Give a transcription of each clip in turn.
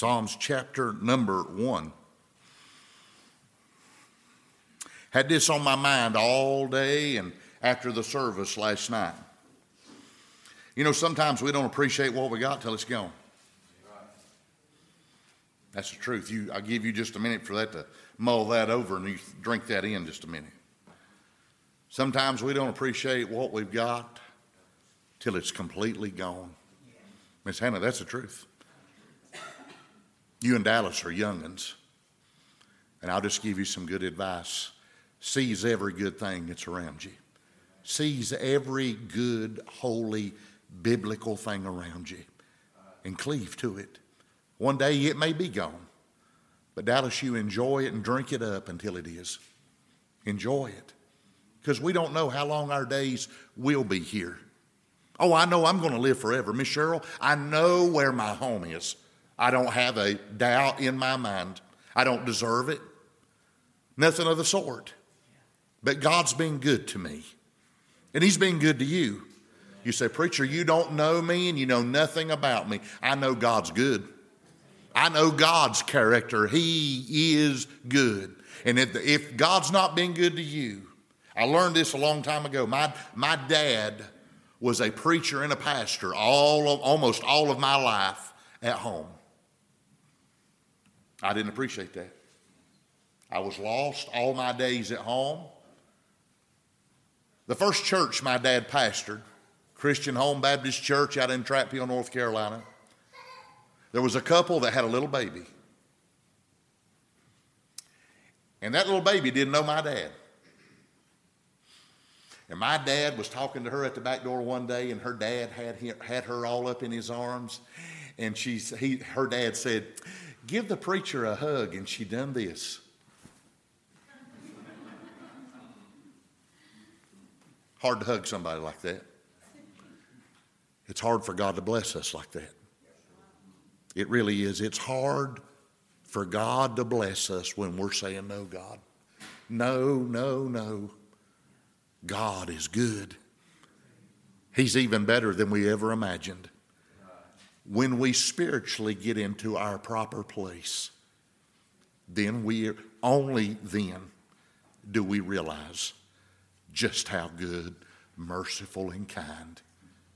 Psalms chapter number one. Had this on my mind all day and after the service last night. You know, sometimes we don't appreciate what we got till it's gone. That's the truth. You, I'll give you just a minute for that to mull that over and you drink that in just a minute. Sometimes we don't appreciate what we've got till it's completely gone. Miss Hannah, that's the truth. You and Dallas are youngins, and I'll just give you some good advice. Seize every good thing that's around you. Seize every good, holy, biblical thing around you and cleave to it. One day it may be gone, but Dallas, you enjoy it and drink it up until it is. Enjoy it. Because we don't know how long our days will be here. Oh, I know I'm going to live forever. Miss Cheryl, I know where my home is. I don't have a doubt in my mind. I don't deserve it. Nothing of the sort. But God's been good to me. And He's been good to you. You say, Preacher, you don't know me and you know nothing about me. I know God's good. I know God's character. He is good. And if, if God's not been good to you, I learned this a long time ago. My, my dad was a preacher and a pastor all of, almost all of my life at home. I didn't appreciate that. I was lost all my days at home. The first church my dad pastored, Christian Home Baptist Church out in Trap North Carolina, there was a couple that had a little baby. And that little baby didn't know my dad. And my dad was talking to her at the back door one day, and her dad had, had her all up in his arms. And she, he, her dad said, Give the preacher a hug. And she done this. Hard to hug somebody like that. It's hard for God to bless us like that. It really is. It's hard for God to bless us when we're saying, No, God. No, no, no. God is good. He's even better than we ever imagined. When we spiritually get into our proper place, then we only then do we realize just how good, merciful, and kind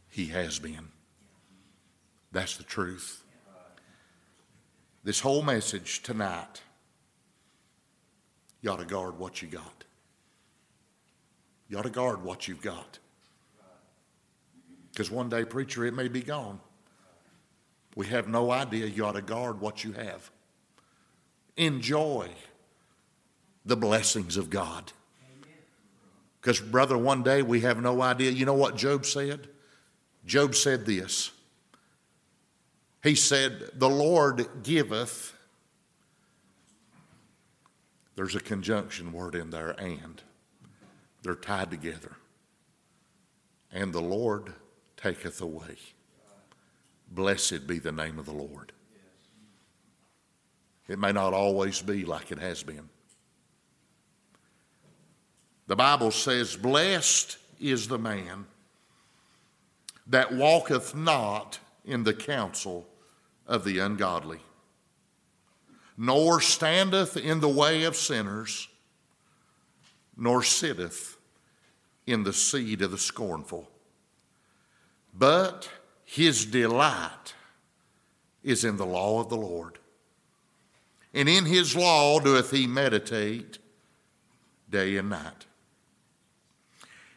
He has been. That's the truth. This whole message tonight, you ought to guard what you got. You ought to guard what you've got. Because one day, preacher, it may be gone. We have no idea. You ought to guard what you have. Enjoy the blessings of God. Because, brother, one day we have no idea. You know what Job said? Job said this. He said, The Lord giveth. There's a conjunction word in there, and. They're tied together. And the Lord taketh away. Blessed be the name of the Lord. It may not always be like it has been. The Bible says, Blessed is the man that walketh not in the counsel of the ungodly, nor standeth in the way of sinners, nor sitteth in the seed of the scornful. But his delight is in the law of the Lord. And in his law doeth he meditate day and night.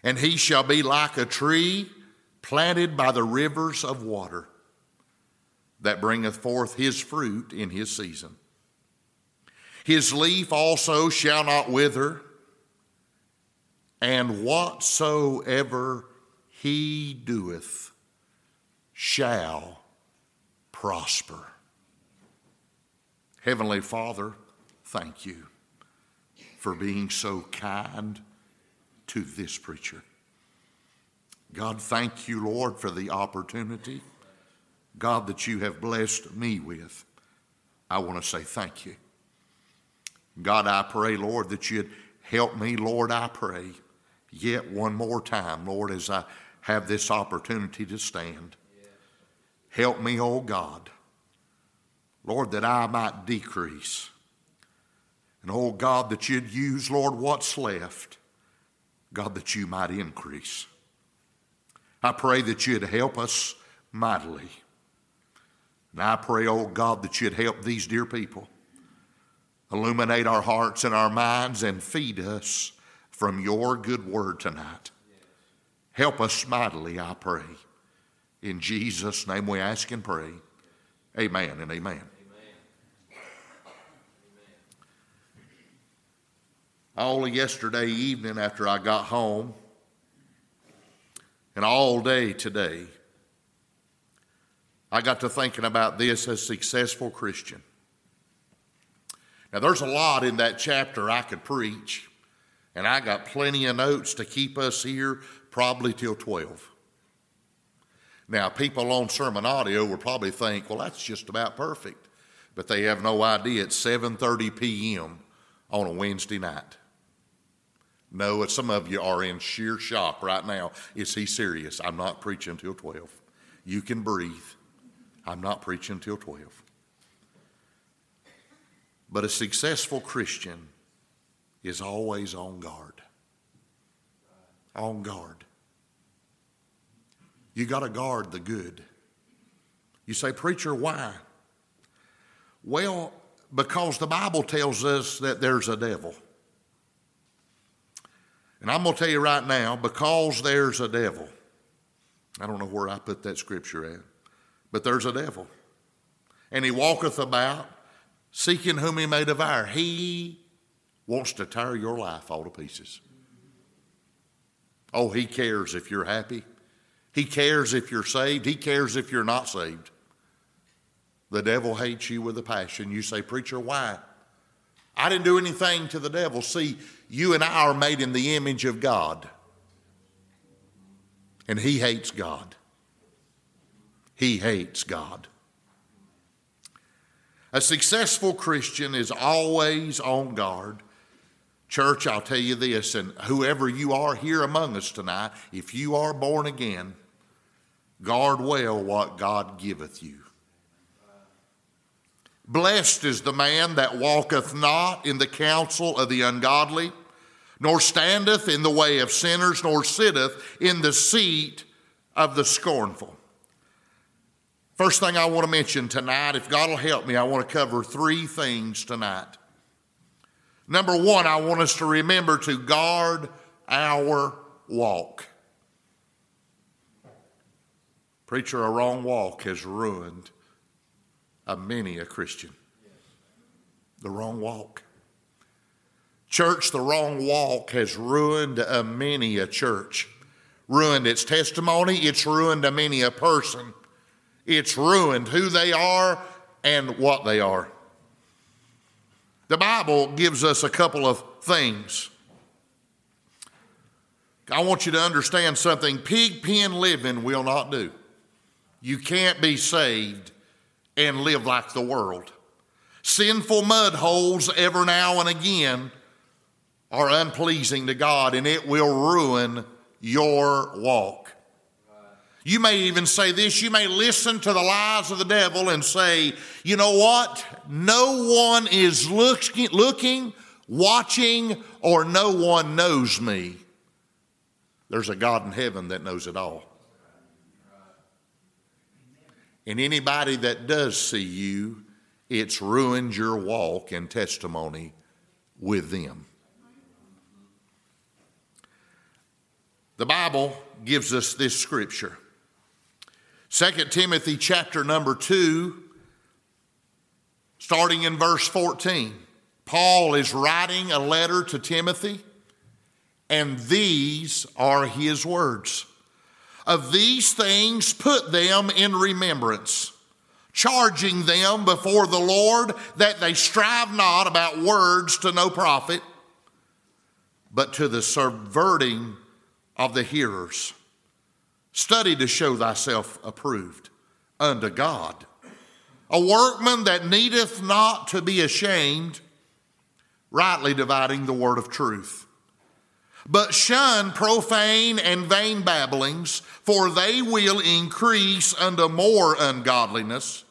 And he shall be like a tree planted by the rivers of water that bringeth forth his fruit in his season. His leaf also shall not wither and whatsoever he doeth shall prosper. Heavenly Father, thank you for being so kind to this preacher. God, thank you, Lord, for the opportunity, God, that you have blessed me with. I want to say thank you. God, I pray, Lord, that you'd help me, Lord, I pray yet one more time, Lord, as I have this opportunity to stand. Help me, oh God. Lord, that I might decrease. And oh God, that you'd use, Lord, what's left, God, that you might increase. I pray that you'd help us mightily. And I pray, oh God, that you'd help these dear people. Illuminate our hearts and our minds and feed us from your good word tonight. Help us mightily, I pray. In Jesus' name we ask and pray. Amen and amen. Only yesterday evening after I got home, and all day today, I got to thinking about this as a successful Christian. Now, there's a lot in that chapter I could preach, and I got plenty of notes to keep us here probably till 12. Now, people on SermonAudio will probably think, well, that's just about perfect. But they have no idea it's 7:30 p.m. on a Wednesday night. No, some of you are in sheer shock right now. Is he serious? I'm not preaching till 12. You can breathe. I'm not preaching till 12. But a successful Christian is always on guard. On guard. You got to guard the good. You say, Preacher, why? Well, because the Bible tells us that there's a devil. And I'm going to tell you right now, because there's a devil, I don't know where I put that scripture at, but there's a devil. And he walketh about, seeking whom he may devour. He wants to tear your life all to pieces. Oh, he cares if you're happy. He cares if you're saved, He cares if you're not saved. The devil hates you with a passion. You say, Preacher, why? I didn't do anything to the devil. See, you and I are made in the image of God, and He hates God. He hates God. A successful Christian is always on guard. Church, I'll tell you this, and whoever you are here among us tonight, if you are born again, Guard well what God giveth you. Blessed is the man that walketh not in the counsel of the ungodly, nor standeth in the way of sinners, nor sitteth in the seat of the scornful. First thing I want to mention tonight, if God will help me, I want to cover three things tonight. Number one, I want us to remember to guard our walk. Preacher, a wrong walk has ruined a many a Christian. The wrong walk. Church, the wrong walk has ruined a many a church. Ruined its testimony, it's ruined a many a person. It's ruined who they are and what they are. The Bible gives us a couple of things. I want you to understand something pig pen living will not do. You can't be saved and live like the world. Sinful mud holes every now and again are unpleasing to God and it will ruin your walk. You may even say this you may listen to the lies of the devil and say, you know what? No one is looking, looking watching, or no one knows me. There's a God in heaven that knows it all. And anybody that does see you, it's ruined your walk and testimony with them. The Bible gives us this scripture. 2 Timothy chapter number 2, starting in verse 14. Paul is writing a letter to Timothy, and these are his words. Of these things, put them in remembrance, charging them before the Lord that they strive not about words to no profit, but to the subverting of the hearers. Study to show thyself approved unto God, a workman that needeth not to be ashamed, rightly dividing the word of truth. But shun profane and vain babblings, for they will increase unto more ungodliness.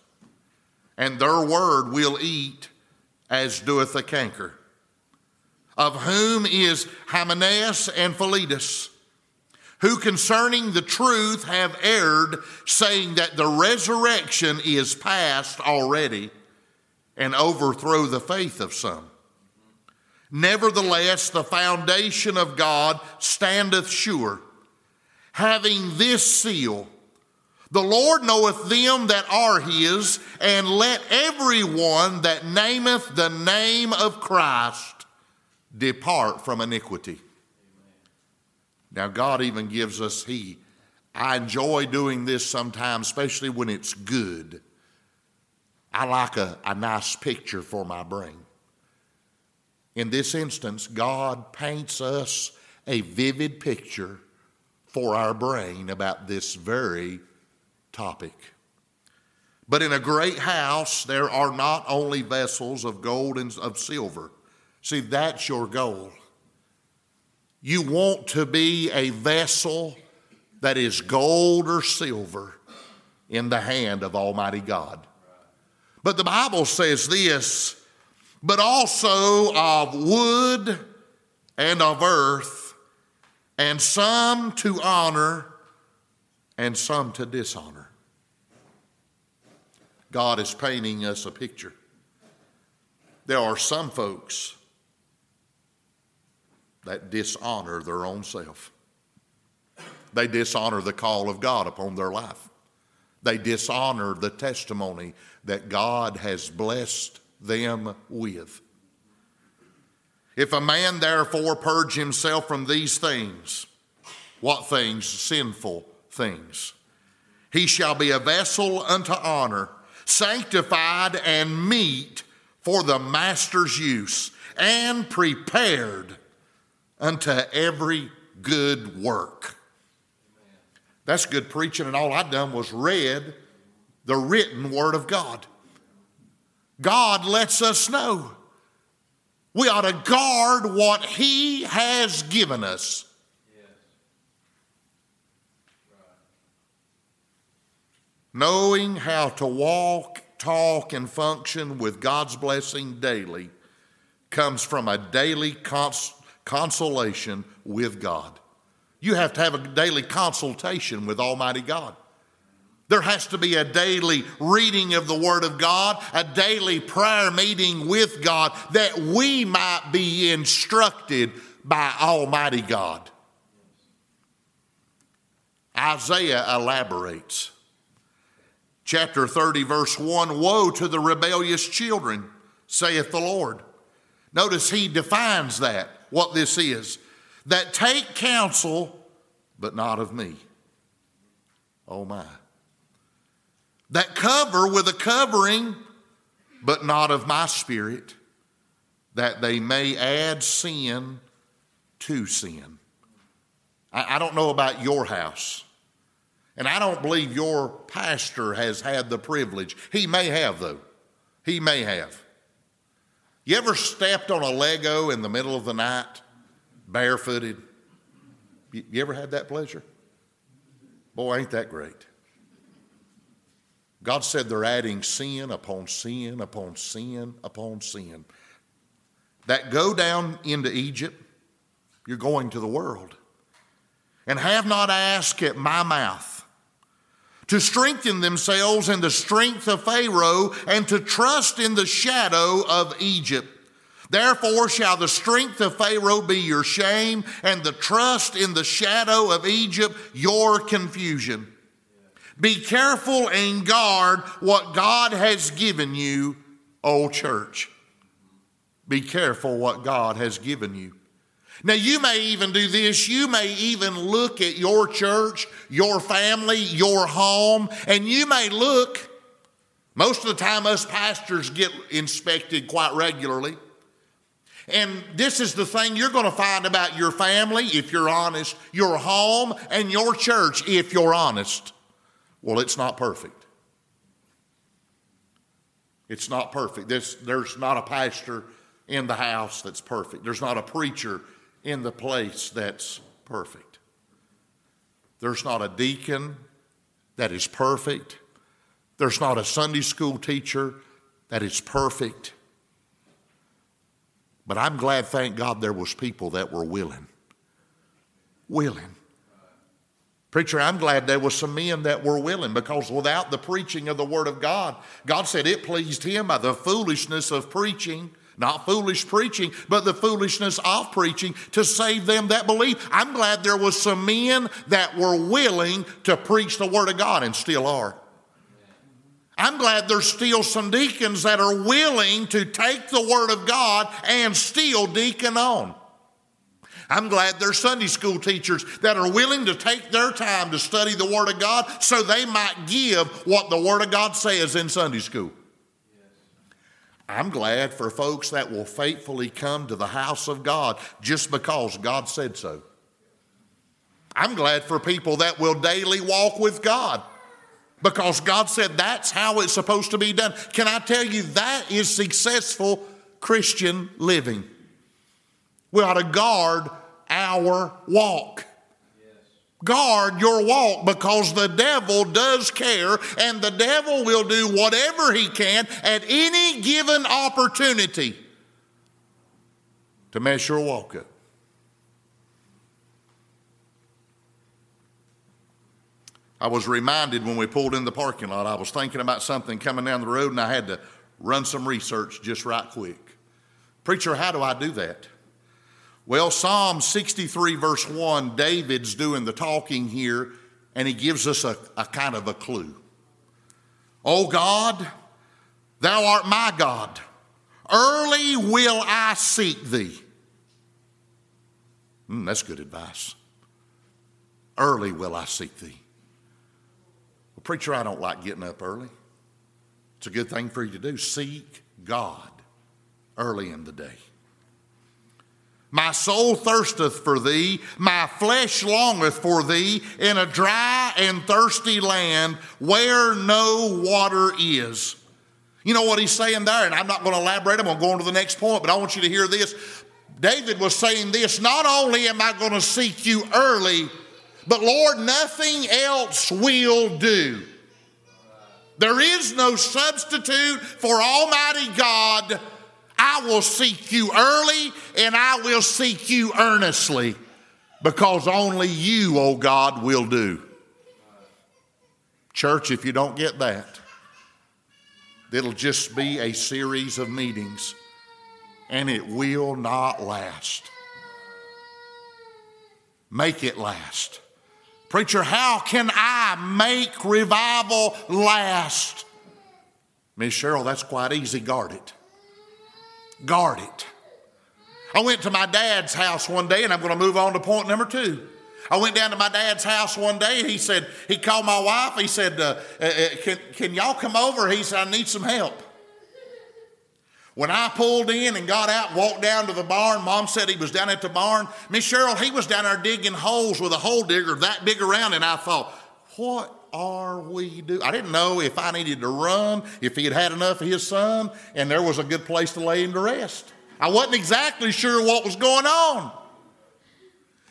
and their word will eat as doeth a canker. Of whom is Hymenaeus and Philetus, who concerning the truth have erred, saying that the resurrection is past already, and overthrow the faith of some. Nevertheless, the foundation of God standeth sure, having this seal The Lord knoweth them that are his, and let everyone that nameth the name of Christ depart from iniquity. Now, God even gives us He. I enjoy doing this sometimes, especially when it's good. I like a, a nice picture for my brain. In this instance, God paints us a vivid picture for our brain about this very topic. But in a great house, there are not only vessels of gold and of silver. See, that's your goal. You want to be a vessel that is gold or silver in the hand of Almighty God. But the Bible says this but also of wood and of earth, and some to honor and some to dishonor. God is painting us a picture. There are some folks that dishonor their own self. They dishonor the call of God upon their life. They dishonor the testimony that God has blessed them with. If a man therefore purge himself from these things, what things? Sinful things. He shall be a vessel unto honor, sanctified and meet for the master's use, and prepared unto every good work. That's good preaching, and all I done was read the written word of God. God lets us know we ought to guard what He has given us. Knowing how to walk, talk, and function with God's blessing daily comes from a daily cons- consolation with God. You have to have a daily consultation with Almighty God. There has to be a daily reading of the Word of God, a daily prayer meeting with God that we might be instructed by Almighty God. Isaiah elaborates. Chapter 30, verse 1 Woe to the rebellious children, saith the Lord. Notice he defines that, what this is that take counsel, but not of me. Oh my that cover with a covering, but not of my spirit, that they may add sin to sin. I, I don't know about your house. And I don't believe your pastor has had the privilege. He may have, though. He may have. You ever stepped on a Lego in the middle of the night, barefooted? You ever had that pleasure? Boy, ain't that great. God said they're adding sin upon sin upon sin upon sin. That go down into Egypt, you're going to the world. And have not asked at my mouth to strengthen themselves in the strength of Pharaoh and to trust in the shadow of Egypt. Therefore shall the strength of Pharaoh be your shame, and the trust in the shadow of Egypt your confusion. Be careful and guard what God has given you, old church. Be careful what God has given you. Now, you may even do this. You may even look at your church, your family, your home, and you may look. Most of the time, us pastors get inspected quite regularly. And this is the thing you're going to find about your family, if you're honest, your home, and your church, if you're honest. Well, it's not perfect. It's not perfect. There's, there's not a pastor in the house that's perfect. There's not a preacher in the place that's perfect. There's not a deacon that is perfect. There's not a Sunday school teacher that is perfect. But I'm glad, thank God, there was people that were willing. Willing. Preacher, I'm glad there was some men that were willing because without the preaching of the Word of God, God said it pleased Him by the foolishness of preaching, not foolish preaching, but the foolishness of preaching to save them that believe. I'm glad there was some men that were willing to preach the Word of God and still are. I'm glad there's still some deacons that are willing to take the Word of God and still deacon on. I'm glad there's Sunday school teachers that are willing to take their time to study the Word of God so they might give what the Word of God says in Sunday school. I'm glad for folks that will faithfully come to the house of God just because God said so. I'm glad for people that will daily walk with God because God said that's how it's supposed to be done. Can I tell you that is successful Christian living? We ought to guard our walk. Guard your walk because the devil does care and the devil will do whatever he can at any given opportunity to mess your walk up. I was reminded when we pulled in the parking lot, I was thinking about something coming down the road and I had to run some research just right quick. Preacher, how do I do that? Well, Psalm 63, verse 1, David's doing the talking here, and he gives us a, a kind of a clue. Oh God, thou art my God. Early will I seek thee. Mm, that's good advice. Early will I seek thee. A preacher, I don't like getting up early. It's a good thing for you to do. Seek God early in the day. My soul thirsteth for thee, my flesh longeth for thee in a dry and thirsty land where no water is. You know what he's saying there, and I'm not going to elaborate, I'm going to go on to the next point, but I want you to hear this. David was saying this not only am I going to seek you early, but Lord, nothing else will do. There is no substitute for Almighty God. I will seek you early and I will seek you earnestly because only you, oh God, will do. Church, if you don't get that, it'll just be a series of meetings and it will not last. Make it last. Preacher, how can I make revival last? Miss Cheryl, that's quite easy. Guard it. Guard it. I went to my dad's house one day, and I'm going to move on to point number two. I went down to my dad's house one day. He said, he called my wife. He said, uh, uh, uh can, can y'all come over? He said, I need some help. When I pulled in and got out and walked down to the barn, mom said he was down at the barn. Miss Cheryl, he was down there digging holes with a hole digger that big around, and I thought, what are we doing? I didn't know if I needed to run, if he had had enough of his son, and there was a good place to lay him to rest. I wasn't exactly sure what was going on.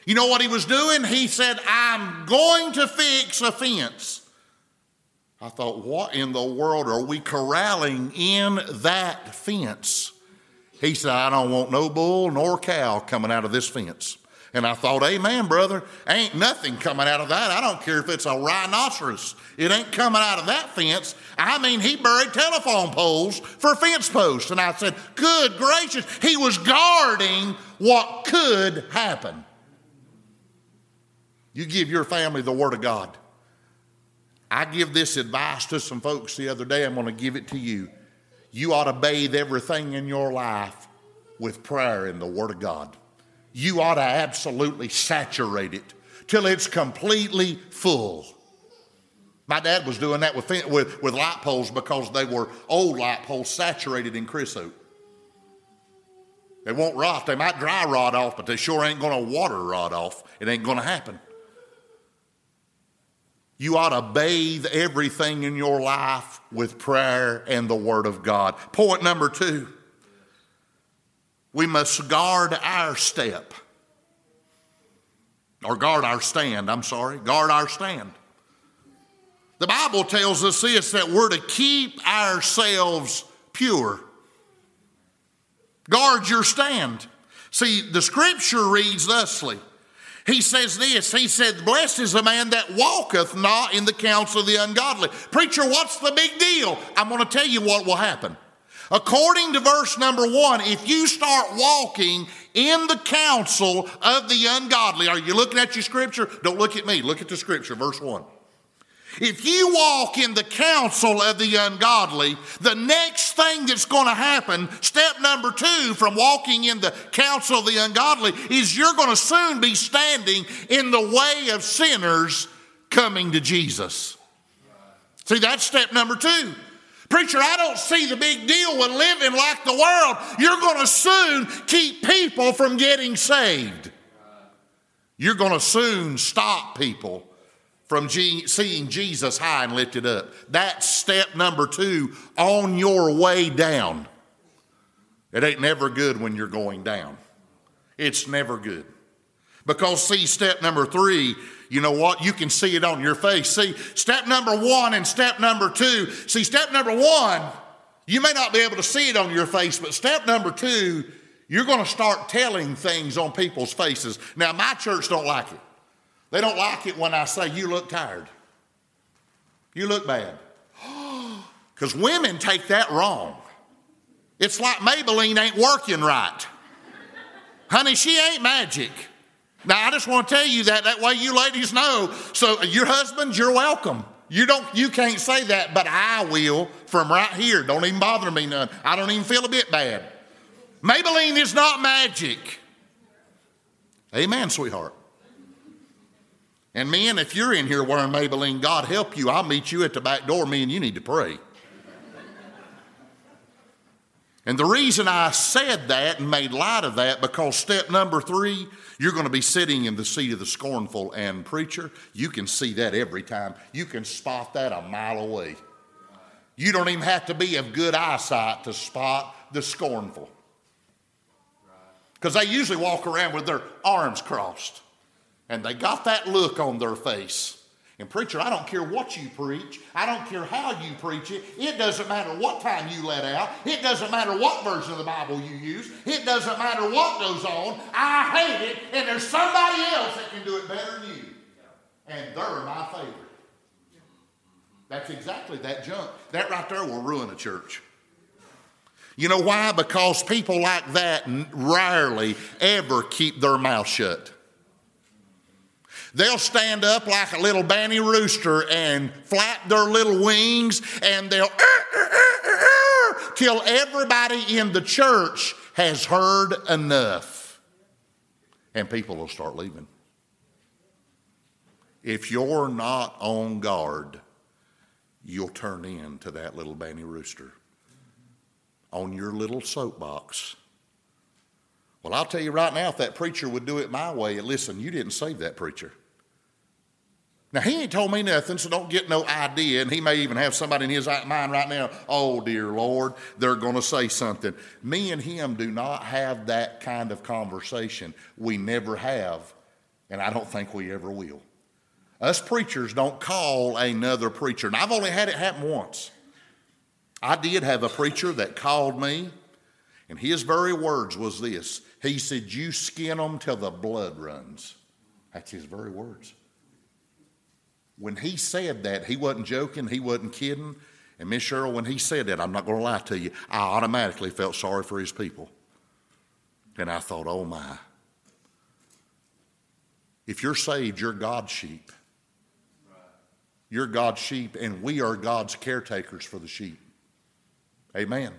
You know what he was doing? He said, I'm going to fix a fence. I thought, what in the world are we corralling in that fence? He said, I don't want no bull nor cow coming out of this fence. And I thought, Amen, brother. Ain't nothing coming out of that. I don't care if it's a rhinoceros. It ain't coming out of that fence. I mean, he buried telephone poles for fence posts. And I said, Good gracious. He was guarding what could happen. You give your family the Word of God. I give this advice to some folks the other day. I'm going to give it to you. You ought to bathe everything in your life with prayer in the Word of God. You ought to absolutely saturate it till it's completely full. My dad was doing that with, with, with light poles because they were old light poles saturated in creosote. They won't rot. They might dry rot off, but they sure ain't going to water rot off. It ain't going to happen. You ought to bathe everything in your life with prayer and the Word of God. Point number two we must guard our step. Or guard our stand, I'm sorry, guard our stand. The Bible tells us this that we're to keep ourselves pure. Guard your stand. See, the scripture reads thusly. He says this He said, Blessed is the man that walketh not in the counsel of the ungodly. Preacher, what's the big deal? I'm going to tell you what will happen. According to verse number one, if you start walking in the counsel of the ungodly, are you looking at your scripture? Don't look at me, look at the scripture, verse one. If you walk in the counsel of the ungodly, the next thing that's going to happen, step number two from walking in the counsel of the ungodly, is you're going to soon be standing in the way of sinners coming to Jesus. See, that's step number two. Preacher, I don't see the big deal with living like the world. You're going to soon keep people from getting saved. You're going to soon stop people from seeing Jesus high and lifted up. That's step number two on your way down. It ain't never good when you're going down. It's never good. Because, see, step number three, you know what? You can see it on your face. See, step number one and step number two. See, step number one, you may not be able to see it on your face, but step number two, you're going to start telling things on people's faces. Now, my church don't like it. They don't like it when I say, You look tired. You look bad. Because women take that wrong. It's like Maybelline ain't working right. Honey, she ain't magic. Now, I just want to tell you that. That way you ladies know. So, your husbands, you're welcome. You don't, you can't say that, but I will from right here. Don't even bother me none. I don't even feel a bit bad. Maybelline is not magic. Amen, sweetheart. And men, if you're in here wearing Maybelline, God help you. I'll meet you at the back door. Me and you need to pray. And the reason I said that and made light of that, because step number three, you're going to be sitting in the seat of the scornful. And preacher, you can see that every time. You can spot that a mile away. You don't even have to be of good eyesight to spot the scornful. Because they usually walk around with their arms crossed. And they got that look on their face. And, preacher, I don't care what you preach. I don't care how you preach it. It doesn't matter what time you let out. It doesn't matter what version of the Bible you use. It doesn't matter what goes on. I hate it, and there's somebody else that can do it better than you. And they're my favorite. That's exactly that junk. That right there will ruin a church. You know why? Because people like that rarely ever keep their mouth shut. They'll stand up like a little banny rooster and flap their little wings and they'll uh, uh, uh, till everybody in the church has heard enough. And people will start leaving. If you're not on guard, you'll turn in to that little banny rooster on your little soapbox. Well, I'll tell you right now, if that preacher would do it my way, listen, you didn't save that preacher. Now, he ain't told me nothing, so don't get no idea. And he may even have somebody in his mind right now, oh, dear Lord, they're going to say something. Me and him do not have that kind of conversation. We never have, and I don't think we ever will. Us preachers don't call another preacher. And I've only had it happen once. I did have a preacher that called me, and his very words was this. He said, You skin them till the blood runs. That's his very words. When he said that, he wasn't joking, he wasn't kidding. And Miss Cheryl, when he said that, I'm not going to lie to you, I automatically felt sorry for his people. And I thought, oh my. If you're saved, you're God's sheep. You're God's sheep, and we are God's caretakers for the sheep. Amen.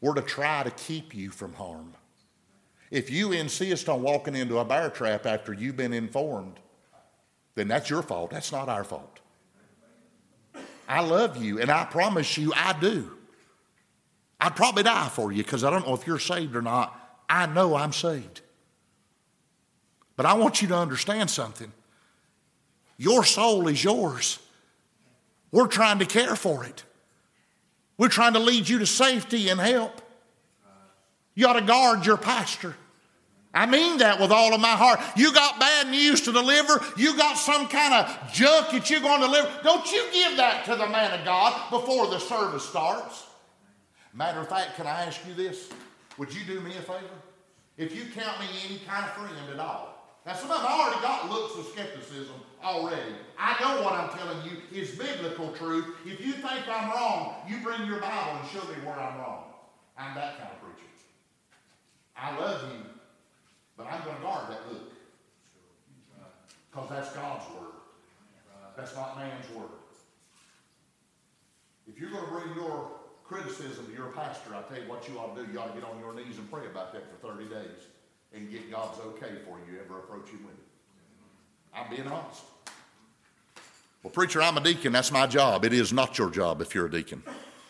We're to try to keep you from harm. If you insist on walking into a bear trap after you've been informed, then that's your fault. That's not our fault. I love you, and I promise you I do. I'd probably die for you because I don't know if you're saved or not. I know I'm saved. But I want you to understand something. Your soul is yours. We're trying to care for it. We're trying to lead you to safety and help. You ought to guard your pastor. I mean that with all of my heart. You got bad news to deliver. You got some kind of junk that you're going to deliver. Don't you give that to the man of God before the service starts. Matter of fact, can I ask you this? Would you do me a favor? If you count me any kind of friend at all, now some of them already got looks of skepticism already. I know what I'm telling you is biblical truth. If you think I'm wrong, you bring your Bible and show me where I'm wrong. I'm that kind of preacher. I love you, but I'm going to guard that book. Because that's God's word. That's not man's word. If you're going to bring your criticism to your pastor, I tell you what you ought to do. You ought to get on your knees and pray about that for 30 days and get God's okay for you ever approach him with it. I'm being honest. Well, preacher, I'm a deacon. That's my job. It is not your job if you're a deacon.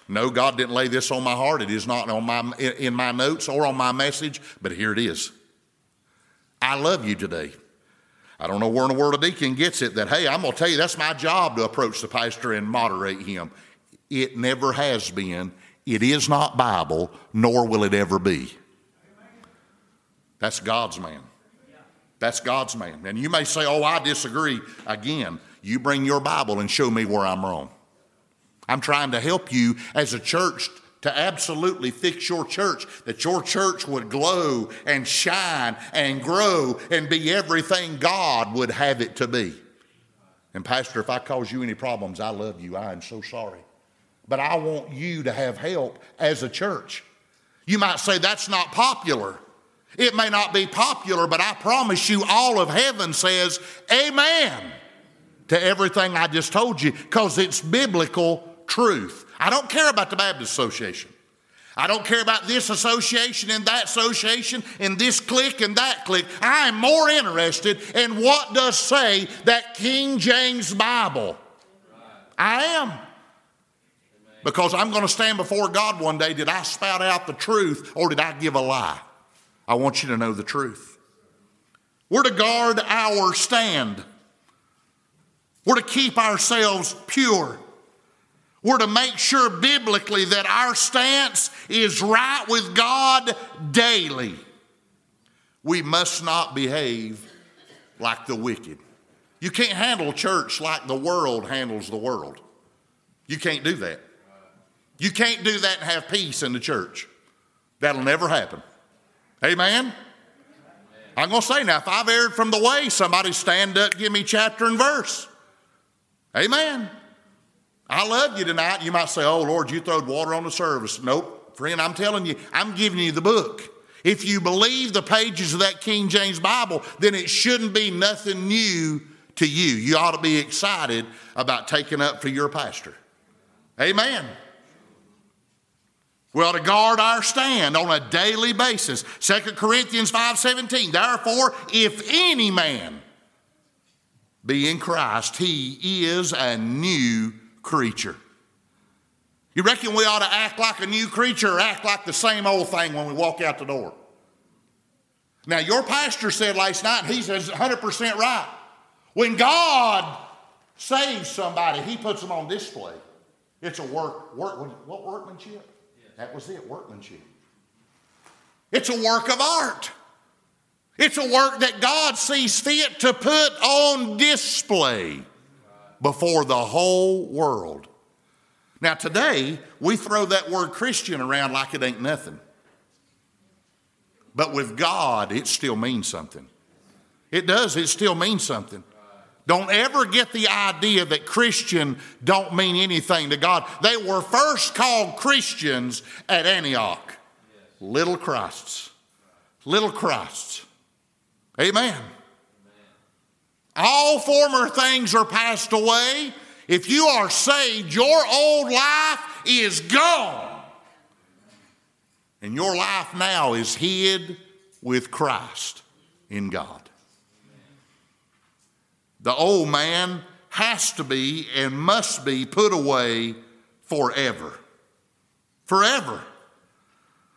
No, God didn't lay this on my heart. It is not on my, in my notes or on my message, but here it is. I love you today. I don't know where in the world a deacon gets it that, hey, I'm going to tell you that's my job to approach the pastor and moderate him. It never has been. It is not Bible, nor will it ever be. That's God's man. That's God's man. And you may say, oh, I disagree. Again, you bring your Bible and show me where I'm wrong. I'm trying to help you as a church to absolutely fix your church, that your church would glow and shine and grow and be everything God would have it to be. And, Pastor, if I cause you any problems, I love you. I am so sorry. But I want you to have help as a church. You might say that's not popular. It may not be popular, but I promise you, all of heaven says, Amen to everything I just told you because it's biblical truth. I don't care about the Baptist Association. I don't care about this association and that association and this clique and that clique. I am more interested in what does say that King James Bible. I am. Because I'm going to stand before God one day. Did I spout out the truth or did I give a lie? I want you to know the truth. We're to guard our stand. We're to keep ourselves pure. We're to make sure biblically that our stance is right with God daily. We must not behave like the wicked. You can't handle church like the world handles the world. You can't do that. You can't do that and have peace in the church. That'll never happen. Amen? I'm going to say now, if I've erred from the way, somebody stand up, give me chapter and verse. Amen. I love you tonight. You might say, oh, Lord, you throwed water on the service. Nope, friend, I'm telling you, I'm giving you the book. If you believe the pages of that King James Bible, then it shouldn't be nothing new to you. You ought to be excited about taking up for your pastor. Amen. We ought to guard our stand on a daily basis. 2 Corinthians 5:17. Therefore, if any man be in Christ, he is a new creature. You reckon we ought to act like a new creature or act like the same old thing when we walk out the door? Now, your pastor said last night, he says 100% right. When God saves somebody, he puts them on display. It's a work, work what workmanship? That was it, workmanship. It's a work of art. It's a work that God sees fit to put on display before the whole world. Now, today, we throw that word Christian around like it ain't nothing. But with God, it still means something. It does, it still means something. Don't ever get the idea that Christian don't mean anything to God. They were first called Christians at Antioch. Little Christs. Little Christs. Amen. All former things are passed away. If you are saved, your old life is gone. And your life now is hid with Christ in God. The old man has to be and must be put away forever. Forever.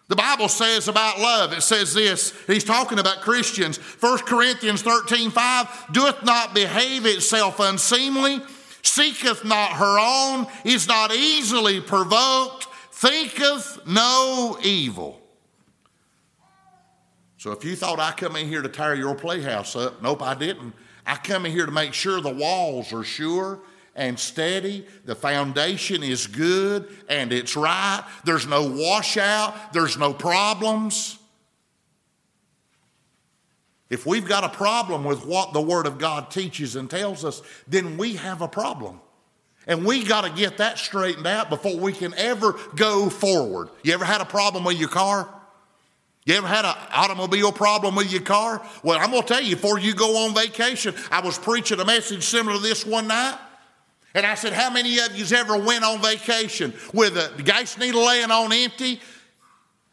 The Bible says about love, it says this. He's talking about Christians. 1 Corinthians 13 5 doeth not behave itself unseemly, seeketh not her own, is not easily provoked, thinketh no evil. So if you thought I come in here to tear your playhouse up, nope, I didn't. I come in here to make sure the walls are sure and steady. The foundation is good and it's right. There's no washout, there's no problems. If we've got a problem with what the Word of God teaches and tells us, then we have a problem. And we got to get that straightened out before we can ever go forward. You ever had a problem with your car? You ever had an automobile problem with your car? Well, I'm going to tell you, before you go on vacation, I was preaching a message similar to this one night. And I said, How many of yous ever went on vacation with a gas needle laying on empty?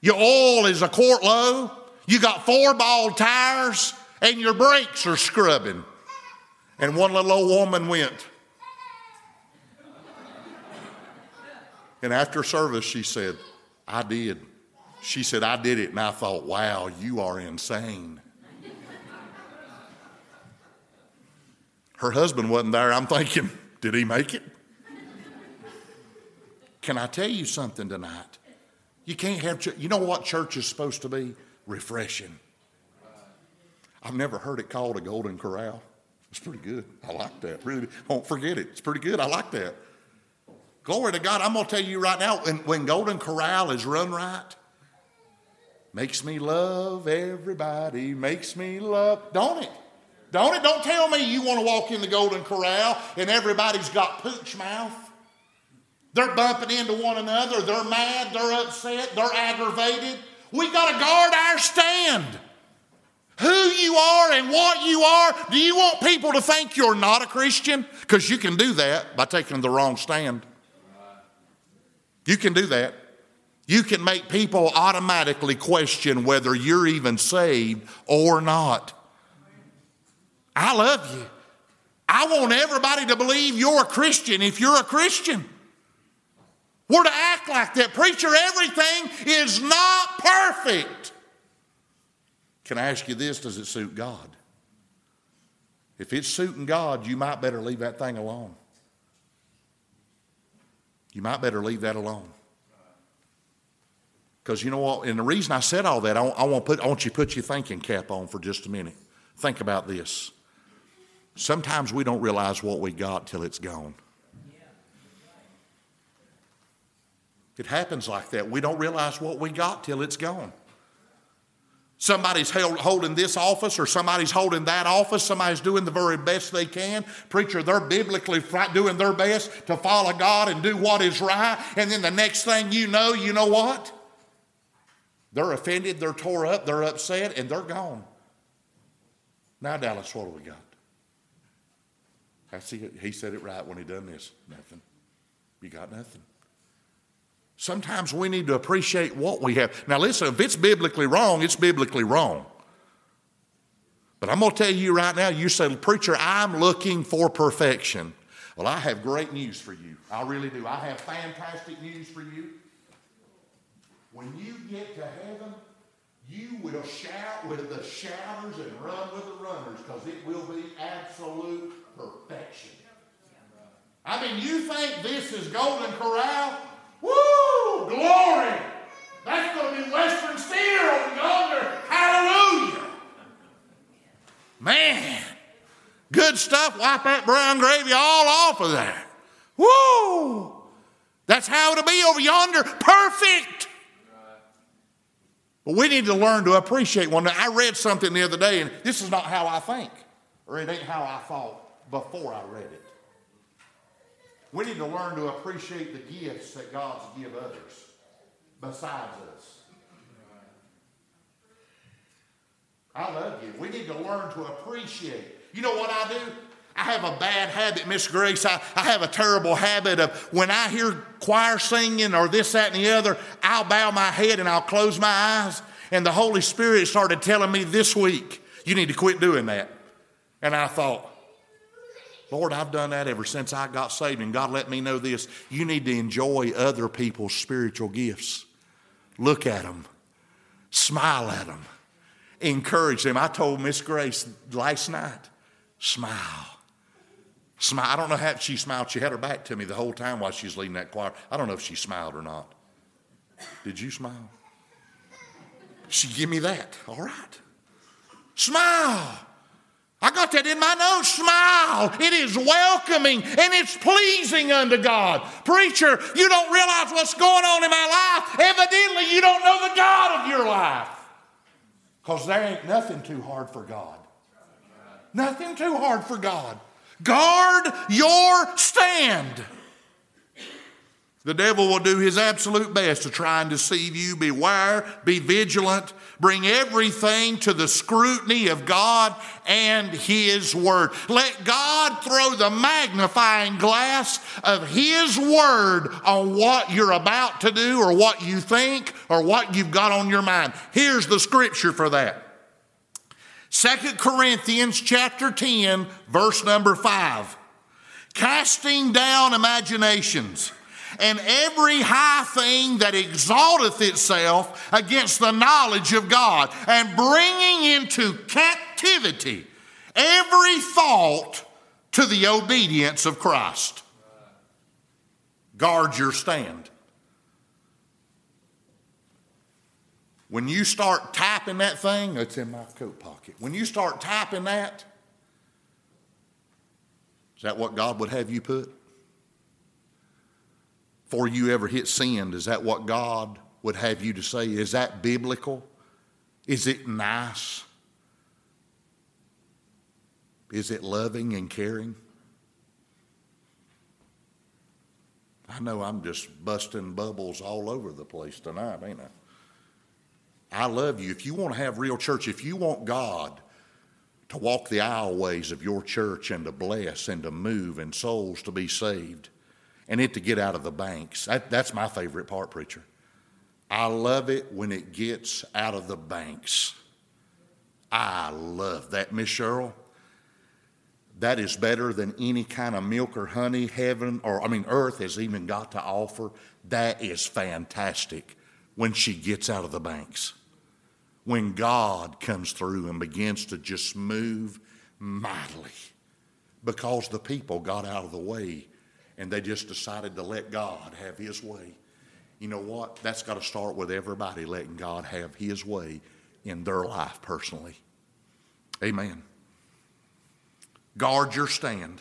Your oil is a quart low. You got four bald tires, and your brakes are scrubbing. And one little old woman went. And after service, she said, I did. She said, I did it. And I thought, wow, you are insane. Her husband wasn't there. I'm thinking, did he make it? Can I tell you something tonight? You can't have church. You know what church is supposed to be? Refreshing. I've never heard it called a golden corral. It's pretty good. I like that. Really, won't forget it. It's pretty good. I like that. Glory to God. I'm going to tell you right now when, when Golden Corral is run right, makes me love everybody, makes me love, don't it? Don't it? Don't tell me you want to walk in the Golden Corral and everybody's got pooch mouth. They're bumping into one another. They're mad. They're upset. They're aggravated. We got to guard our stand. Who you are and what you are. Do you want people to think you're not a Christian? Because you can do that by taking the wrong stand. You can do that. You can make people automatically question whether you're even saved or not. I love you. I want everybody to believe you're a Christian if you're a Christian. We're to act like that. Preacher, everything is not perfect. Can I ask you this? Does it suit God? If it's suiting God, you might better leave that thing alone. You might better leave that alone. Because you know what? And the reason I said all that, I, want put, I want you to put your thinking cap on for just a minute. Think about this. Sometimes we don't realize what we got till it's gone. It happens like that. We don't realize what we got till it's gone. Somebody's held, holding this office or somebody's holding that office. Somebody's doing the very best they can. Preacher, they're biblically doing their best to follow God and do what is right. And then the next thing you know, you know what? They're offended, they're tore up, they're upset, and they're gone. Now, Dallas, what do we got? I see. He said it right when he done this. Nothing. You got nothing. Sometimes we need to appreciate what we have. Now, listen, if it's biblically wrong, it's biblically wrong. But I'm going to tell you right now, you say, Preacher, I'm looking for perfection. Well, I have great news for you. I really do. I have fantastic news for you. When you get to heaven, you will shout with the shouters and run with the runners because it will be absolute perfection. I mean, you think this is Golden Corral? Woo! Glory! That's going to be Western Steer over yonder. Hallelujah! Man, good stuff. Wipe that brown gravy all off of there. Woo! That's how it'll be over yonder. Perfect. But we need to learn to appreciate one. another. I read something the other day, and this is not how I think, or it ain't how I thought before I read it. We need to learn to appreciate the gifts that God's give others besides us. I love you. We need to learn to appreciate. You know what I do? I have a bad habit, Miss Grace. I, I have a terrible habit of when I hear choir singing or this, that, and the other, I'll bow my head and I'll close my eyes. And the Holy Spirit started telling me this week, you need to quit doing that. And I thought, Lord, I've done that ever since I got saved, and God let me know this. You need to enjoy other people's spiritual gifts. Look at them, smile at them, encourage them. I told Miss Grace last night, smile. Smile. I don't know how she smiled. She had her back to me the whole time while she was leading that choir. I don't know if she smiled or not. Did you smile? She give me that. All right. Smile. I got that in my notes. Smile. It is welcoming and it's pleasing unto God. Preacher, you don't realize what's going on in my life. Evidently, you don't know the God of your life. Because there ain't nothing too hard for God. Nothing too hard for God. Guard your stand. The devil will do his absolute best to try and deceive you. Beware, be vigilant, bring everything to the scrutiny of God and His Word. Let God throw the magnifying glass of His Word on what you're about to do or what you think or what you've got on your mind. Here's the scripture for that. Second Corinthians chapter 10, verse number 5. Casting down imaginations and every high thing that exalteth itself against the knowledge of God, and bringing into captivity every thought to the obedience of Christ. Guard your stand. When you start tapping that thing, it's in my coat pocket. When you start tapping that, is that what God would have you put? Before you ever hit sin, is that what God would have you to say? Is that biblical? Is it nice? Is it loving and caring? I know I'm just busting bubbles all over the place tonight, ain't I? I love you. If you want to have real church, if you want God to walk the aisleways of your church and to bless and to move and souls to be saved, and it to get out of the banks. That, that's my favorite part, preacher. I love it when it gets out of the banks. I love that, Miss Cheryl. That is better than any kind of milk or honey heaven or, I mean, earth has even got to offer. That is fantastic when she gets out of the banks. When God comes through and begins to just move mightily because the people got out of the way and they just decided to let God have His way. You know what? That's got to start with everybody letting God have His way in their life personally. Amen. Guard your stand.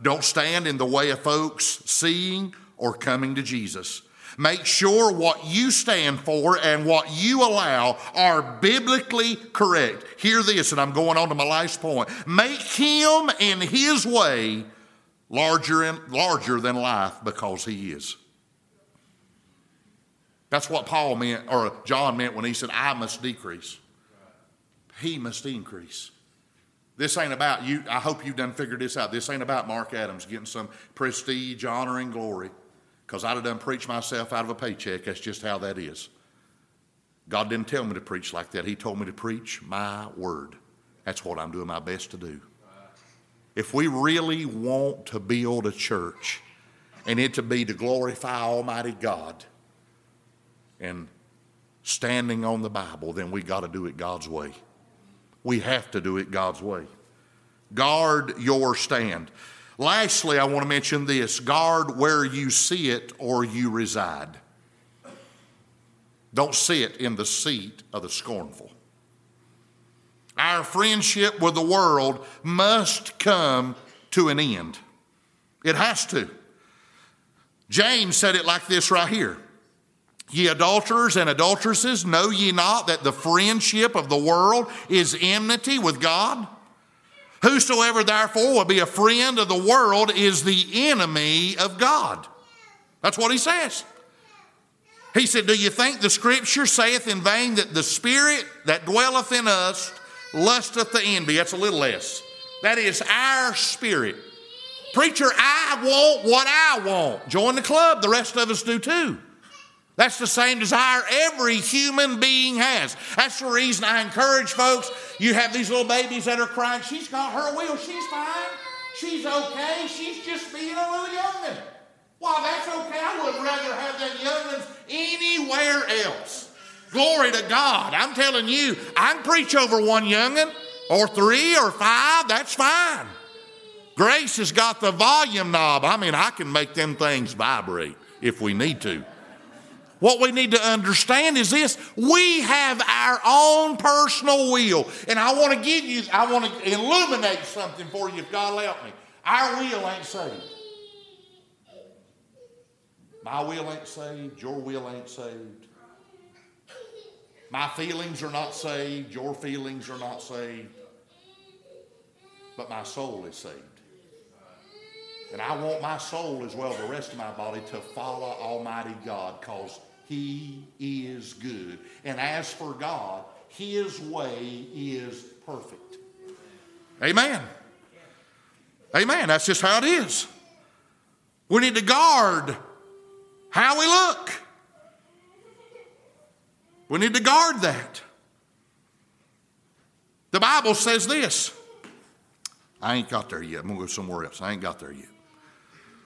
Don't stand in the way of folks seeing or coming to Jesus. Make sure what you stand for and what you allow are biblically correct. Hear this, and I'm going on to my last point. Make him in his way larger, and, larger than life because he is. That's what Paul meant, or John meant when he said, I must decrease. He must increase. This ain't about you. I hope you've done figured this out. This ain't about Mark Adams getting some prestige, honor, and glory. Because I'd have done preach myself out of a paycheck. That's just how that is. God didn't tell me to preach like that. He told me to preach my word. That's what I'm doing my best to do. If we really want to build a church and it to be to glorify Almighty God and standing on the Bible, then we got to do it God's way. We have to do it God's way. Guard your stand. Lastly, I want to mention this guard where you sit or you reside. Don't sit in the seat of the scornful. Our friendship with the world must come to an end. It has to. James said it like this right here Ye adulterers and adulteresses, know ye not that the friendship of the world is enmity with God? Whosoever therefore will be a friend of the world is the enemy of God. That's what he says. He said, Do you think the scripture saith in vain that the spirit that dwelleth in us lusteth the envy. That's a little less. That is our spirit. Preacher, I want what I want. Join the club. The rest of us do too. That's the same desire every human being has. That's the reason I encourage folks. You have these little babies that are crying. She's got her will. She's fine. She's okay. She's just being a little youngin'. Well, that's okay. I would rather have that youngin' anywhere else. Glory to God. I'm telling you, I can preach over one youngin' or three or five. That's fine. Grace has got the volume knob. I mean, I can make them things vibrate if we need to. what we need to understand is this we have our own personal will. And I want to give you, I want to illuminate something for you if God will help me. Our will ain't saved. My will ain't saved. Your will ain't saved. My feelings are not saved. Your feelings are not saved. But my soul is saved. And I want my soul as well, as the rest of my body, to follow Almighty God because He is good. And as for God, His way is perfect. Amen. Amen. That's just how it is. We need to guard how we look. We need to guard that. The Bible says this. I ain't got there yet. I'm to go somewhere else. I ain't got there yet.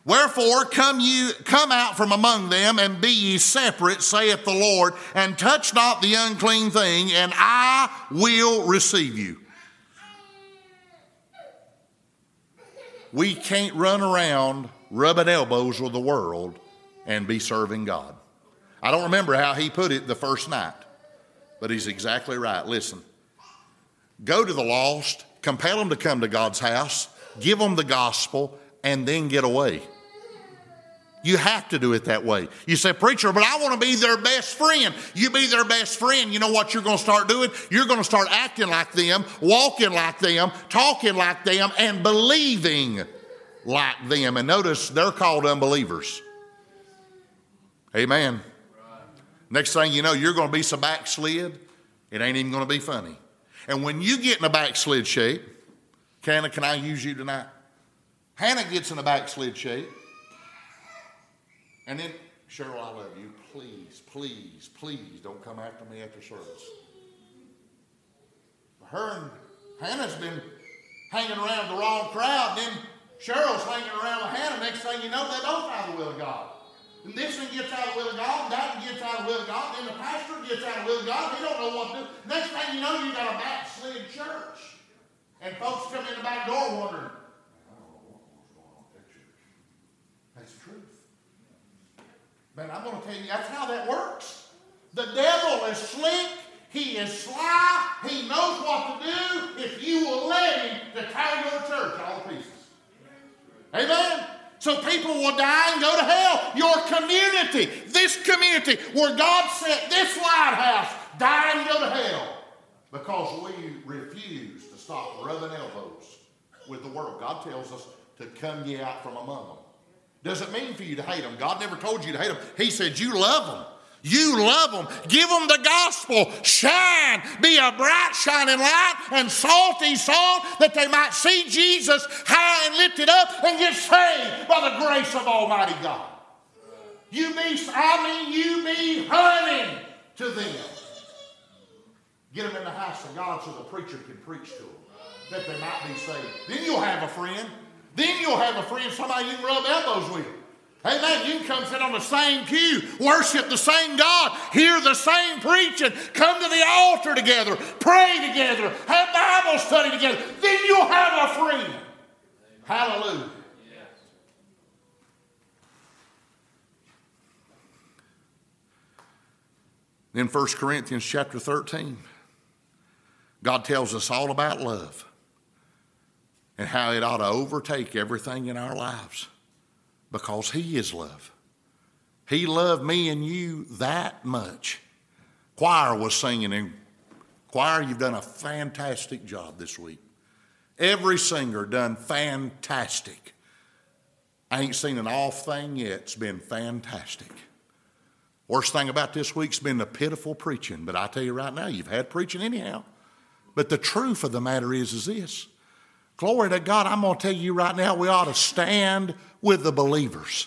Wherefore come you come out from among them and be ye separate, saith the Lord, and touch not the unclean thing, and I will receive you. We can't run around rubbing elbows with the world and be serving God. I don't remember how he put it the first night, but he's exactly right. Listen, go to the lost, compel them to come to God's house, give them the gospel, and then get away. You have to do it that way. You say, Preacher, but I want to be their best friend. You be their best friend. You know what you're going to start doing? You're going to start acting like them, walking like them, talking like them, and believing like them. And notice they're called unbelievers. Amen. Next thing you know, you're going to be so backslid, it ain't even going to be funny. And when you get in a backslid shape, Hannah, can I use you tonight? Hannah gets in a backslid shape. And then, Cheryl, I love you. Please, please, please don't come after me after service. Her and Hannah's been hanging around the wrong crowd. Then Cheryl's hanging around with Hannah. Next thing you know, they don't find the will of God. And this one gets out of the will of God, and that one gets God, then the pastor gets out of will God. They don't know what to do. Next thing you know, you got a backslid church. And folks come in the back door wondering, I don't know what's going on with that church. That's the truth. Man, I'm going to tell you, that's how that works. The devil is slick. He is sly. He knows what to do if you will let him to tear your church all to pieces. Amen? So people will die and go to hell. Your community, this community where God set this lighthouse, die and go to hell because we refuse to stop rubbing elbows with the world. God tells us to come ye out from among them doesn't mean for you to hate them. God never told you to hate them. He said you love them. You love them. Give them the gospel. Shine. Be a bright, shining light and salty salt that they might see Jesus high and lifted up and get saved by the grace of Almighty God. You be, I mean, you be hunting to them. Get them in the house of God so the preacher can preach to them that they might be saved. Then you'll have a friend. Then you'll have a friend, somebody you can rub elbows with. Amen. You come sit on the same pew, worship the same God, hear the same preaching, come to the altar together, pray together, have Bible study together. Then you'll have a friend. Hallelujah. In 1 Corinthians chapter 13, God tells us all about love and how it ought to overtake everything in our lives because He is love. He loved me and you that much. Choir was singing, and choir, you've done a fantastic job this week. Every singer done fantastic. I ain't seen an off thing yet. It's been fantastic. Worst thing about this week's been the pitiful preaching. But I tell you right now, you've had preaching anyhow. But the truth of the matter is, is this Glory to God. I'm going to tell you right now, we ought to stand with the believers.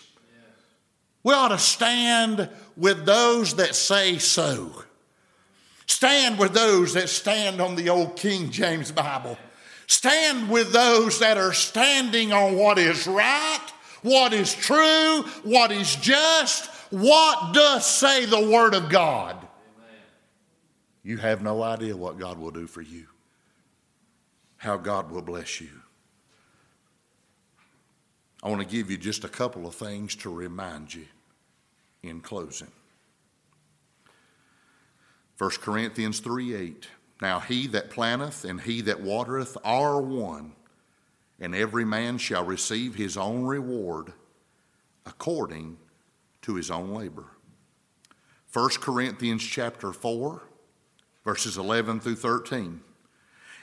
We ought to stand with those that say so. Stand with those that stand on the old King James Bible. Stand with those that are standing on what is right, what is true, what is just, what does say the Word of God. You have no idea what God will do for you how God will bless you. I want to give you just a couple of things to remind you in closing. 1 Corinthians 3 8. Now he that planteth and he that watereth are one, and every man shall receive his own reward according to his own labor. 1 Corinthians chapter 4, verses 11 through 13.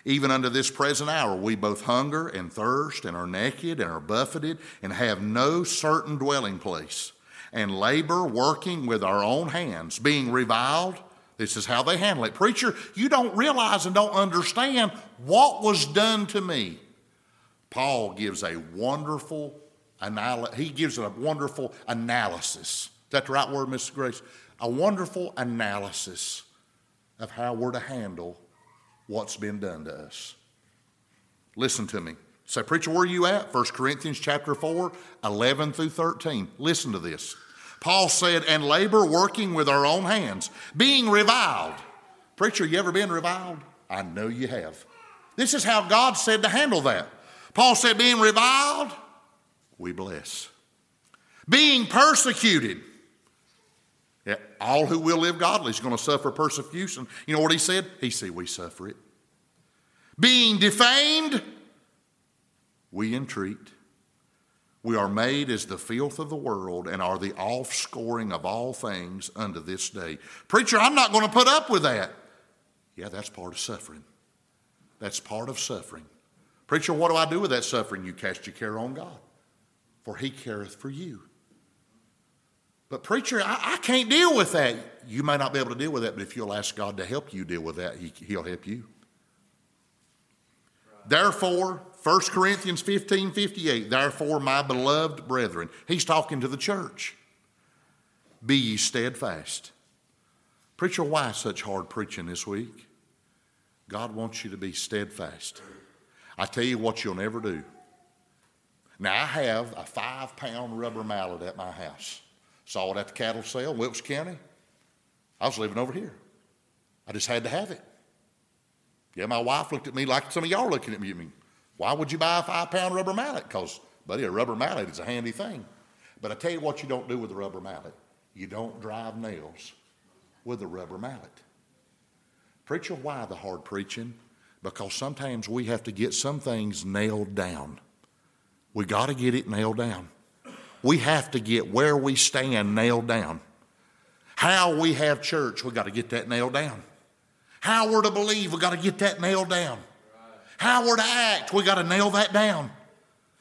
Even unto this present hour, we both hunger and thirst, and are naked, and are buffeted, and have no certain dwelling place, and labor working with our own hands, being reviled. This is how they handle it. Preacher, you don't realize and don't understand what was done to me. Paul gives a wonderful analysis. He gives a wonderful analysis. Is that the right word, Mr. Grace? A wonderful analysis of how we're to handle what's been done to us. Listen to me. Say, preacher, where are you at? 1 Corinthians chapter 4, 11 through 13. Listen to this. Paul said, and labor working with our own hands, being reviled. Preacher, you ever been reviled? I know you have. This is how God said to handle that. Paul said, being reviled, we bless. Being persecuted, all who will live godly is going to suffer persecution. You know what he said? He said, We suffer it. Being defamed, we entreat. We are made as the filth of the world and are the offscoring of all things unto this day. Preacher, I'm not going to put up with that. Yeah, that's part of suffering. That's part of suffering. Preacher, what do I do with that suffering? You cast your care on God, for he careth for you. But, preacher, I, I, can't deal with that. You may not be able to deal with that, but if you'll ask God to help you deal with that, he, He'll help you. Therefore, 1 Corinthians 15 58, therefore, my beloved brethren, he's talking to the church, be ye steadfast. Preacher, why such hard preaching this week? God wants you to be steadfast. I tell you what you'll never do. Now, I have a five pound rubber mallet at my house. Saw it at the cattle sale, Wilkes County. I was living over here. I just had to have it. Yeah, my wife looked at me like some of y'all looking at me. Why would you buy a five pound rubber mallet? Because, buddy, a rubber mallet is a handy thing. But I tell you what you don't do with a rubber mallet. You don't drive nails with a rubber mallet. Preacher, why the hard preaching? Because sometimes we have to get some things nailed down. We got to get it nailed down we have to get where we stand nailed down. How we have church, we got to get that nailed down. How we're to believe, we got to get that nailed down. How we're to act, we got to nail that down.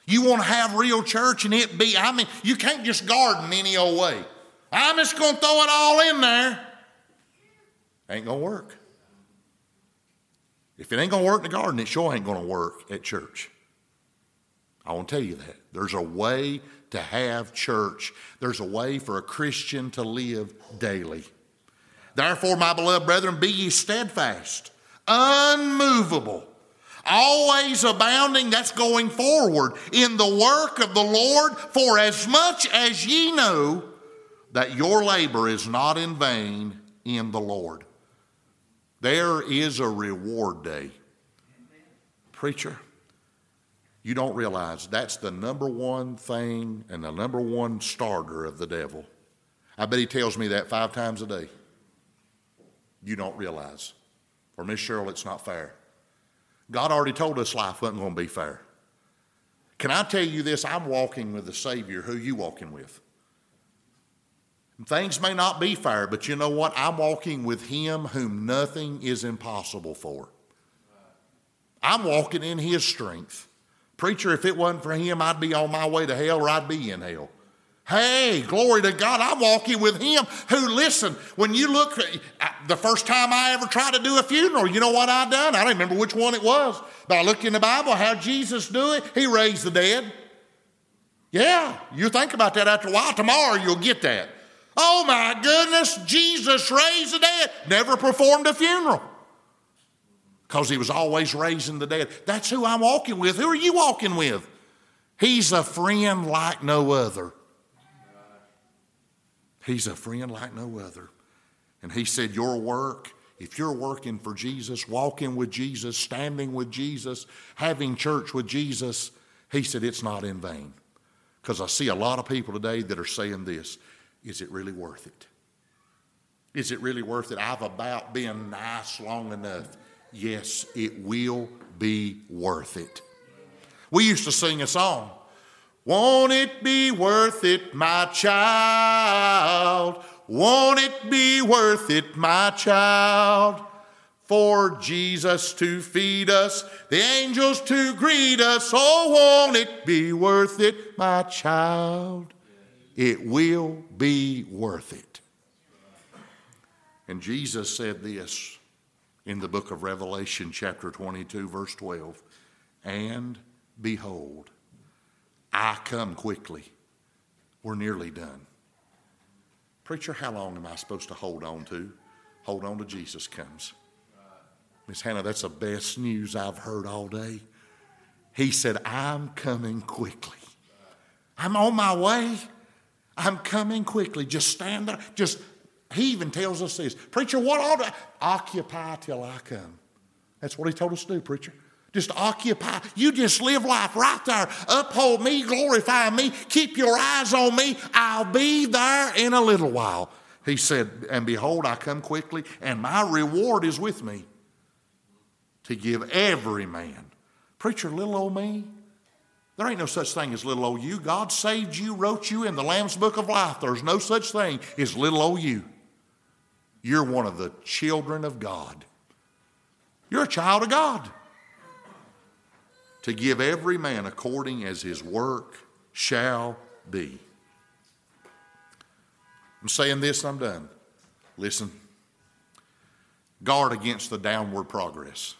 You want to have real church and it be, I mean, you can't just garden any old way. I'm just going to throw it all in there. Ain't going to work. If it ain't going to work in the garden, it sure ain't going to work at church. I want to tell you that. There's a way to have church. There's a way for a Christian to live daily. Therefore, my beloved brethren, be ye steadfast, unmovable, always abounding, that's going forward in the work of the Lord, for as much as ye know that your labor is not in vain in the Lord. There is a reward day. Preacher, you don't realize that's the number one thing and the number one starter of the devil. I bet he tells me that five times a day. You don't realize. For Miss Cheryl, it's not fair. God already told us life wasn't going to be fair. Can I tell you this? I'm walking with the Savior. Who you walking with? Things may not be fair, but you know what? I'm walking with Him whom nothing is impossible for. I'm walking in His strength. Preacher, if it wasn't for him, I'd be on my way to hell or I'd be in hell. Hey, glory to God. I'm walking with him who, listen, when you look, the first time I ever tried to do a funeral, you know what I done? I don't remember which one it was, but I looked in the Bible how Jesus do it. He raised the dead. Yeah, you think about that after a while. Tomorrow you'll get that. Oh my goodness, Jesus raised the dead. Never performed a funeral because he was always raising the dead. That's who I'm walking with. Who are you walking with? He's a friend like no other. He's a friend like no other. And he said, Your work, if you're working for Jesus, walking with Jesus, standing with Jesus, having church with Jesus, he said, It's not in vain. Because I see a lot of people today that are saying this Is it really worth it? Is it really worth it? I've about been nice long enough. Yes, it will be worth it. We used to sing a song. Won't it be worth it, my child? Won't it be worth it, my child? For Jesus to feed us, the angels to greet us. Oh, won't it be worth it, my child? It will be worth it. And Jesus said this in the book of Revelation, chapter 22, verse 12 And behold, I come quickly. We're nearly done. Preacher, how long am I supposed to hold on to? Hold on to Jesus comes. Miss Hannah, that's the best news I've heard all day. He said, I'm coming quickly. I'm on my way. I'm coming quickly. Just stand there. Just, he even tells us this. Preacher, what ought to occupy till I come? That's what he told us to do, preacher. Just occupy. You just live life right there. Uphold me, glorify me, keep your eyes on me. I'll be there in a little while. He said, And behold, I come quickly, and my reward is with me to give every man. Preacher, little old me, there ain't no such thing as little old you. God saved you, wrote you in the Lamb's Book of Life. There's no such thing as little old you. You're one of the children of God. You're a child of God. To give every man according as his work shall be. I'm saying this, I'm done. Listen. Guard against the downward progress.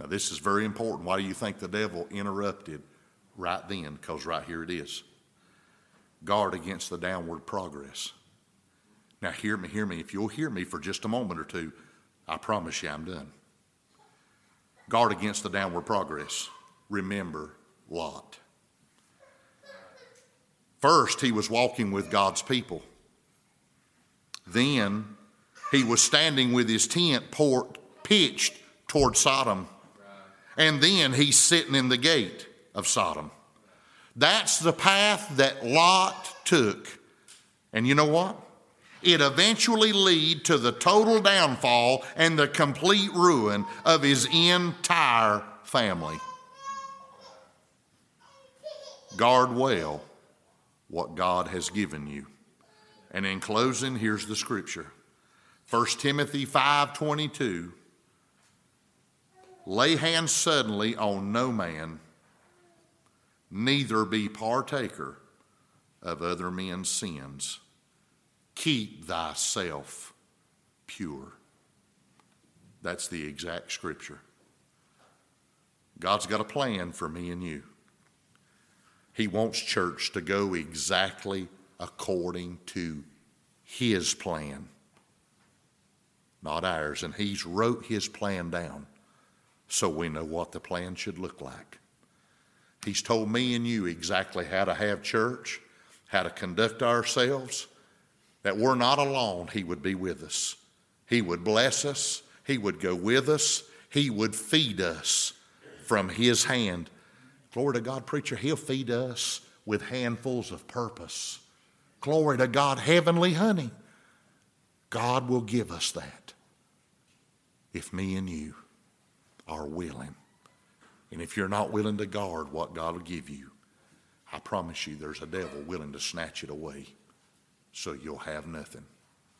Now, this is very important. Why do you think the devil interrupted right then? Because right here it is. Guard against the downward progress. Now, hear me, hear me. If you'll hear me for just a moment or two, I promise you I'm done. Guard against the downward progress. Remember Lot. First, he was walking with God's people. Then, he was standing with his tent port, pitched toward Sodom and then he's sitting in the gate of Sodom. That's the path that Lot took. And you know what? It eventually lead to the total downfall and the complete ruin of his entire family. Guard well what God has given you. And in closing, here's the scripture. 1 Timothy 5:22 Lay hands suddenly on no man, neither be partaker of other men's sins. Keep thyself pure. That's the exact scripture. God's got a plan for me and you. He wants church to go exactly according to His plan, not ours. And He's wrote His plan down so we know what the plan should look like. He's told me and you exactly how to have church, how to conduct ourselves, that we're not alone. He would be with us. He would bless us. He would go with us. He would feed us from His hand. Glory to God, preacher, He'll feed us with handfuls of purpose. Glory to God, heavenly honey. God will give us that if me and you are willing. And if you're not willing to guard what God will give you, I promise you there's a devil willing to snatch it away so you'll have nothing.